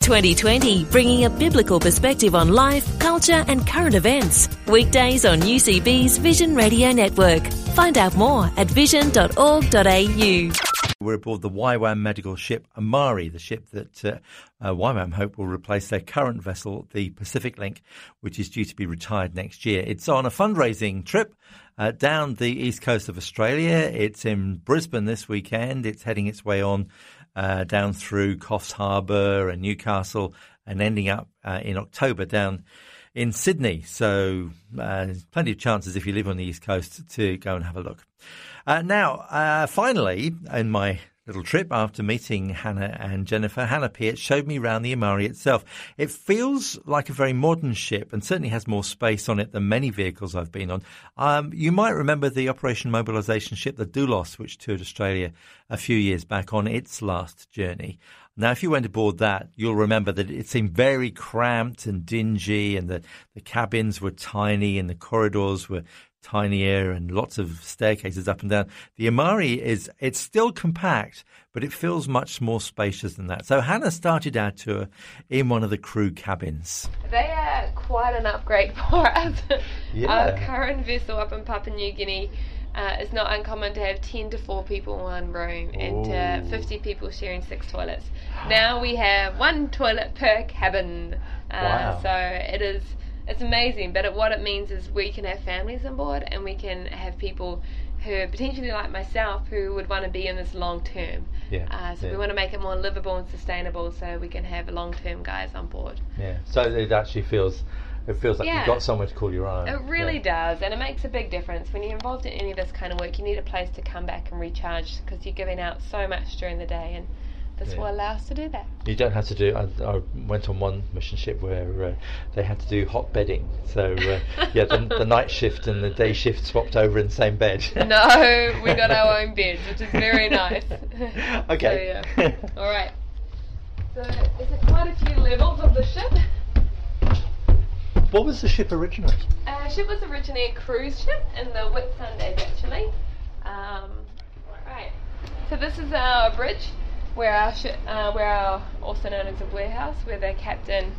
2020, bringing a biblical perspective on life, culture, and current events. Weekdays on UCB's Vision Radio Network. Find out more at vision.org.au. We're aboard the YWAM medical ship Amari, the ship that uh, uh, YWAM hope will replace their current vessel, the Pacific Link, which is due to be retired next year. It's on a fundraising trip uh, down the east coast of Australia. It's in Brisbane this weekend. It's heading its way on uh, down through Coffs Harbour and Newcastle and ending up uh, in October down in Sydney. So uh, plenty of chances if you live on the East Coast to go and have a look. Uh, now, uh, finally, in my little trip after meeting Hannah and Jennifer. Hannah Peart showed me around the Amari itself. It feels like a very modern ship and certainly has more space on it than many vehicles I've been on. Um, you might remember the Operation Mobilisation ship, the Doulos, which toured Australia a few years back on its last journey. Now, if you went aboard that, you'll remember that it seemed very cramped and dingy, and the, the cabins were tiny, and the corridors were tinier and lots of staircases up and down. The Amari is it's still compact, but it feels much more spacious than that. So Hannah started our tour in one of the crew cabins. They are quite an upgrade for us. Yeah. Our current vessel up in Papua New Guinea. Uh, it's not uncommon to have 10 to 4 people in one room and uh, 50 people sharing six toilets. Now we have one toilet per cabin. Uh, Wow. So it is it's amazing. But it, what it means is we can have families on board and we can have people who are potentially like myself who would want to be in this long term. Yeah, Uh, so yeah. we want to make it more livable and sustainable so we can have long term guys on board. Yeah. So it actually feels it feels like Yeah. you've got somewhere to call your own. It really Yeah. does, and it makes a big difference. When you're involved in any of this kind of work, you need a place to come back and recharge because you're giving out so much during the day, and this Yeah. will allow us to do that. You don't have to do. I, I went on one mission ship where uh, they had to do hot bedding. So uh, yeah, the, the night shift and the day shift swapped over in the same bed. No, we got our own beds, which is very nice. Okay. So, yeah. All right. So there's quite a few levels of the ship. what was the ship originally? Uh, ship was originally a cruise ship in the Whitsundays, actually. Um, right. So this is our bridge, where our ship, uh, where our also known as a wheelhouse, where the captain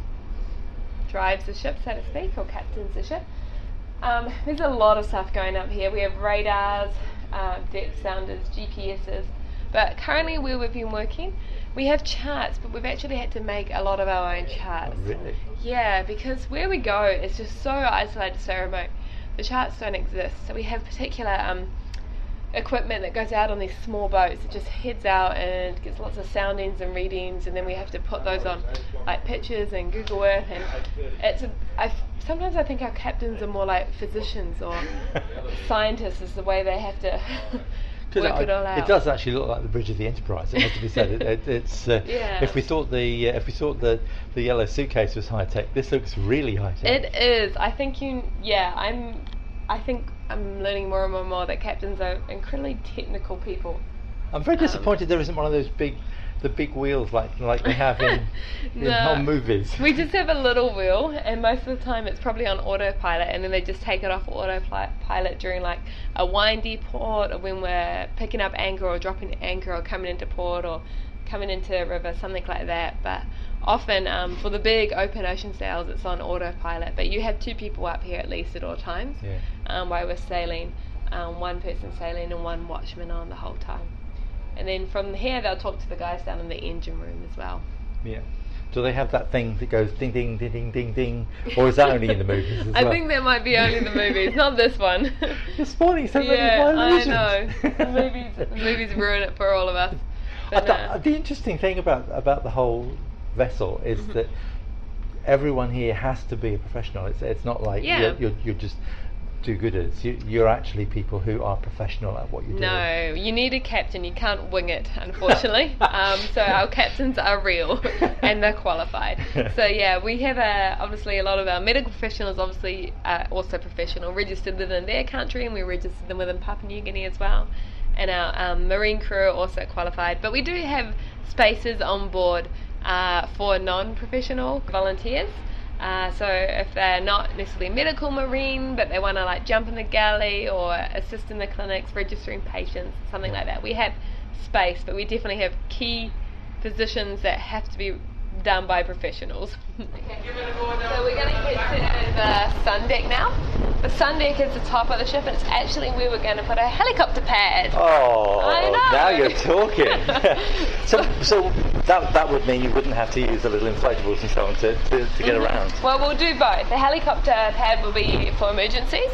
drives the ship, so to speak, or captains the ship. Um, there's a lot of stuff going up here. We have radars, uh, depth sounders, GPSs. But currently, where we've been working, we have charts, but we've actually had to make a lot of our own charts. Oh, really? Yeah, because where we go is just so isolated, so remote. The charts don't exist, so we have particular um, equipment that goes out on these small boats. It just heads out and gets lots of soundings and readings, and then we have to put those on like pictures and Google Earth. And it's a, I f- sometimes I think our captains are more like physicians or scientists, is the way they have to. work I- it all out. It does actually look like the bridge of the Enterprise. It has to be said. It, it, it's uh, Yeah. if we thought the uh, if we thought the the yellow suitcase was high tech, this looks really high tech. It is. I think you. Yeah, I'm. I think I'm learning more and more and more that captains are incredibly technical people. I'm very um, disappointed there isn't one of those big the big wheels like like they have in in No. movies. We just have a little wheel, and most of the time it's probably on autopilot, and then they just take it off autopilot during like a windy port, or when we're picking up anchor, or dropping anchor, or coming into port, or coming into a river, something like that. But often um, for the big open ocean sails, it's on autopilot. But you have two people up here at least at all times Yeah. um, while we're sailing, um, one person sailing and one watchman on the whole time. And then from here, they'll talk to the guys down in the engine room as well. Yeah. Do they have that thing that goes ding ding ding ding ding ding, or is that only in the movies as I well? think that might be only in the movies, not this one. You're spoiling so many yeah, of my I know. The movies, the movies ruin it for all of us. But, uh, the interesting thing about about the whole vessel is Mm-hmm. that everyone here has to be a professional. It's it's not like Yeah. you're, you're you're just do-gooders. You, you're actually people who are professional at what you do. No, you need a captain. You can't wing it, unfortunately. um, so our captains are real and they're qualified. So yeah, we have a, obviously a lot of our medical professionals obviously are also professional, registered within their country, and we registered them within Papua New Guinea as well. And our um, marine crew are also qualified. But we do have spaces on board uh, for non-professional volunteers. Uh, so if they're not necessarily medical marine, but they want to like jump in the galley or assist in the clinics, registering patients, something like that, we have space, but we definitely have key positions that have to be done by professionals. okay. So we're going to head to the sun deck now. The sun deck is the top of the ship, and it's actually where we're going to put a helicopter pad. Oh, I know. now you're talking. so, so that that would mean you wouldn't have to use the little inflatables and so on to, to, to get around. Well, we'll do both. The helicopter pad will be for emergencies.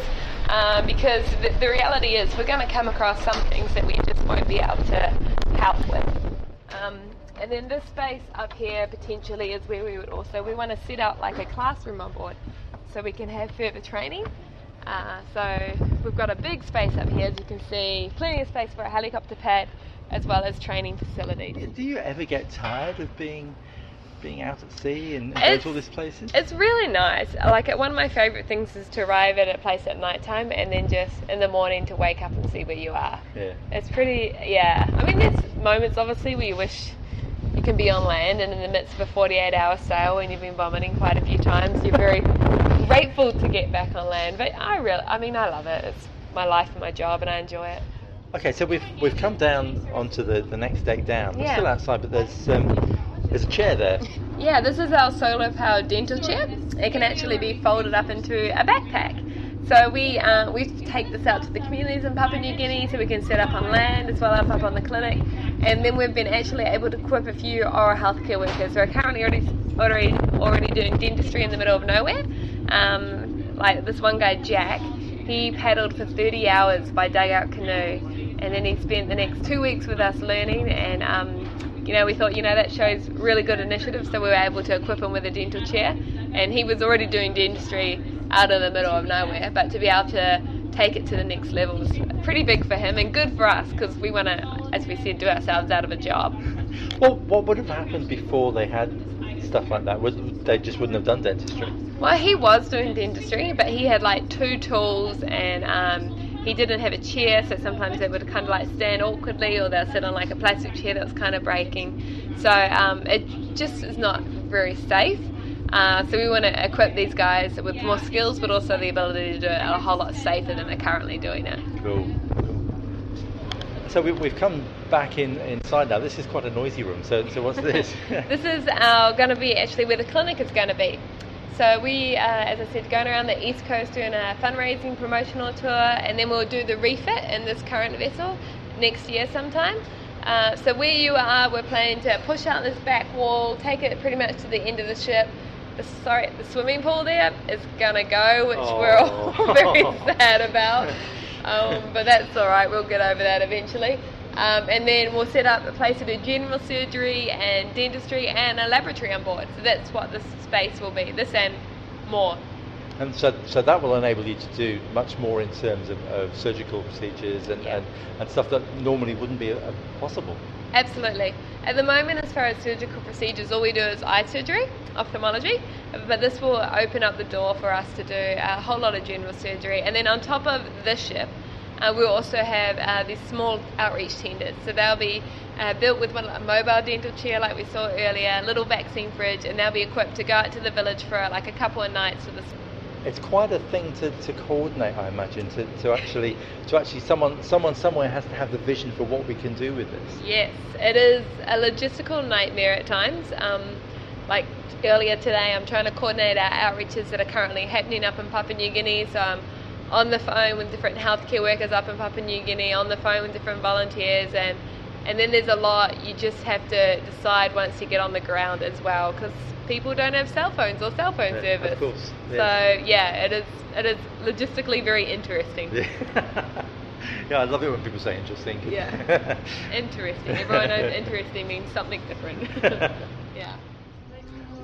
Um, because the, the reality is we're going to come across some things that we just won't be able to help with. Um, and then this space up here potentially is where we would also we want to set out like a classroom on board, so we can have further training. Uh, so we've got a big space up here, as you can see, plenty of space for a helicopter pad, as well as training facilities. Do you ever get tired of being being out at sea and, and going It's- to all these places? It's really nice. Like one of my favourite things is to arrive at a place at night time and then just in the morning to wake up and see where you are. Yeah. It's pretty, yeah. I mean, there's moments obviously where you wish you can be on land, and in the midst of a 48 hour sail when you've been vomiting quite a few times, you're very grateful to get back on land. But I really, I mean, I love it. It's my life and my job, and I enjoy it. Okay, so we've we've come down onto the, the next deck down. We're Yeah. still outside, but there's um, there's a chair there. Yeah, this is our solar powered dental chair. It can actually be folded up into a backpack. So we uh, we take this out to the communities in Papua New Guinea, so we can set up on land as well as up on the clinic. And then we've been actually able to equip a few oral healthcare workers who are currently already already already doing dentistry in the middle of nowhere. Um, like this one guy Jack, he paddled for 30 hours by dugout canoe, and then he spent the next two weeks with us learning and. Um, you know, we thought, you know, that shows really good initiative, so we were able to equip him with a dental chair. And he was already doing dentistry out in the middle of nowhere, but to be able to take it to the next level is pretty big for him and good for us because we want to, as we said, do ourselves out of a job. Well, what would have happened before they had stuff like that? Would they just wouldn't have done dentistry? Well, he was doing dentistry, but he had like two tools and um, he didn't have a chair, so sometimes they would kind of like stand awkwardly or they'll sit on like a plastic chair that's kind of breaking. So um, it just is not very safe. Uh, so we want to equip these guys with more skills, but also the ability to do it a whole lot safer than they're currently doing it. Cool. So we, we've come back in inside now. This is quite a noisy room. So so what's this? this is our going to be actually where the clinic is going to be. So we, uh, as I said, going around the east coast doing a fundraising promotional tour, and then we'll do the refit in this current vessel next year sometime. Uh, so where you are, we're planning to push out this back wall, take it pretty much to the end of the ship. The, sorry, the swimming pool there is gonna go, which we're all Oh. very sad about. Um, but that's all right. We'll get over that eventually. Um, and then we'll set up a place to do general surgery and dentistry and a laboratory on board. So that's what this space will be. This and more. And so so that will enable you to do much more in terms of, of surgical procedures and, Yeah. and, and stuff that normally wouldn't be uh, possible. Absolutely. At the moment, as far as surgical procedures, all we do is eye surgery, ophthalmology, but this will open up the door for us to do a whole lot of general surgery. And then on top of this ship, uh, we'll also have uh, these small outreach tenders. So they'll be uh, built with one, a mobile dental chair, like we saw earlier, a little vaccine fridge, and they'll be equipped to go out to the village for like a couple of nights for this It's quite a thing to, to coordinate, I imagine. To, to actually to actually someone someone somewhere has to have the vision for what we can do with this. Yes, it is a logistical nightmare at times. Um, like earlier today, I'm trying to coordinate our outreaches that are currently happening up in Papua New Guinea. So I'm on the phone with different healthcare workers up in Papua New Guinea, on the phone with different volunteers, and and then there's a lot you just have to decide once you get on the ground as well, because people don't have cell phones or cell phone Yeah, of service. course, yes. So yeah, it is it is logistically very interesting. Yeah. yeah, I love it when people say interesting. Yeah. Interesting. Everyone knows interesting means something different. yeah.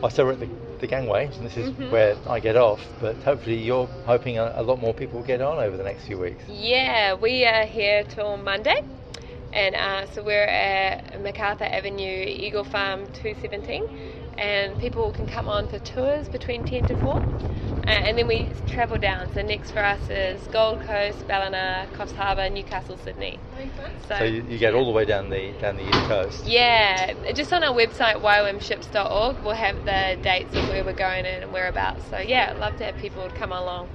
Oh, so we're at the, the gangway, and this is mm-hmm. where I get off. But hopefully, you're hoping a, a, lot more people will get on over the next few weeks. Yeah, we are here till Monday, and uh, so we're at Macarthur Avenue, Eagle Farm 217, and people can come on for tours between 10 to 4. Uh, and then we travel down. So next for us is Gold Coast, Ballina, Coffs Harbour, Newcastle, Sydney. So, so you, you, get all the way down the down the east coast. Yeah, just on our website ywamships.org, we'll have the dates of where we're going and whereabouts. So yeah, I'd love to have people come along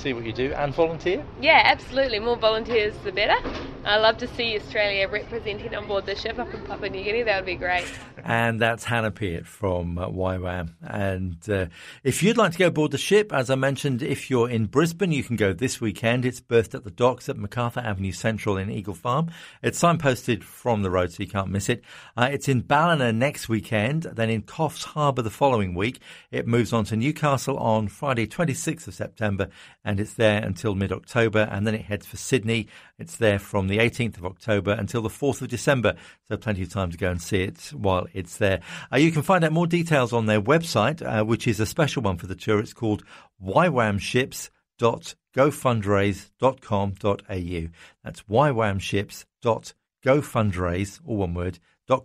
see what you do and volunteer? Yeah, absolutely. More volunteers, the better. I love to see Australia representing on board the ship up in Papua New Guinea. That would be great. And that's Hannah Peart from uh, YWAM. And uh, if you'd like to go aboard the ship, as I mentioned, if you're in Brisbane, you can go this weekend. It's berthed at the docks at Macarthur Avenue Central in Eagle Farm. It's signposted from the road, so you can't miss it. Uh, it's in Ballina next weekend, then in Coffs Harbour the following week. It moves on to Newcastle on Friday, 26th of September, and it's there until mid October, and then it heads for Sydney. It's there from the 18th of October until the 4th of December, so plenty of time to go and see it while it's there. Uh, you can find out more details on their website, uh, which is a special one for the tour. It's called ywamships.gofundraise.com.au. That's ywamships.gofundraise, all one word, dot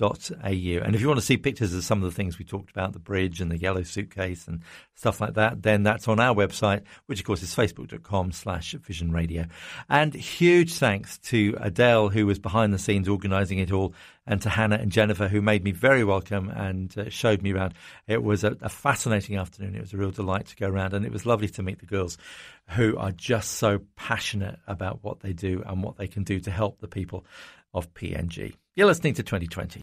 com and if you want to see pictures of some of the things we talked about, the bridge and the yellow suitcase and stuff like that, then that's on our website, which of course is facebook.com slash vision radio. And huge thanks to Adele, who was behind the scenes organizing it all, and to Hannah and Jennifer, who made me very welcome and uh, showed me around. It was a, a fascinating afternoon. It was a real delight to go around, and it was lovely to meet the girls who are just so passionate about what they do and what they can do to help the people of PNG. You're listening to 2020.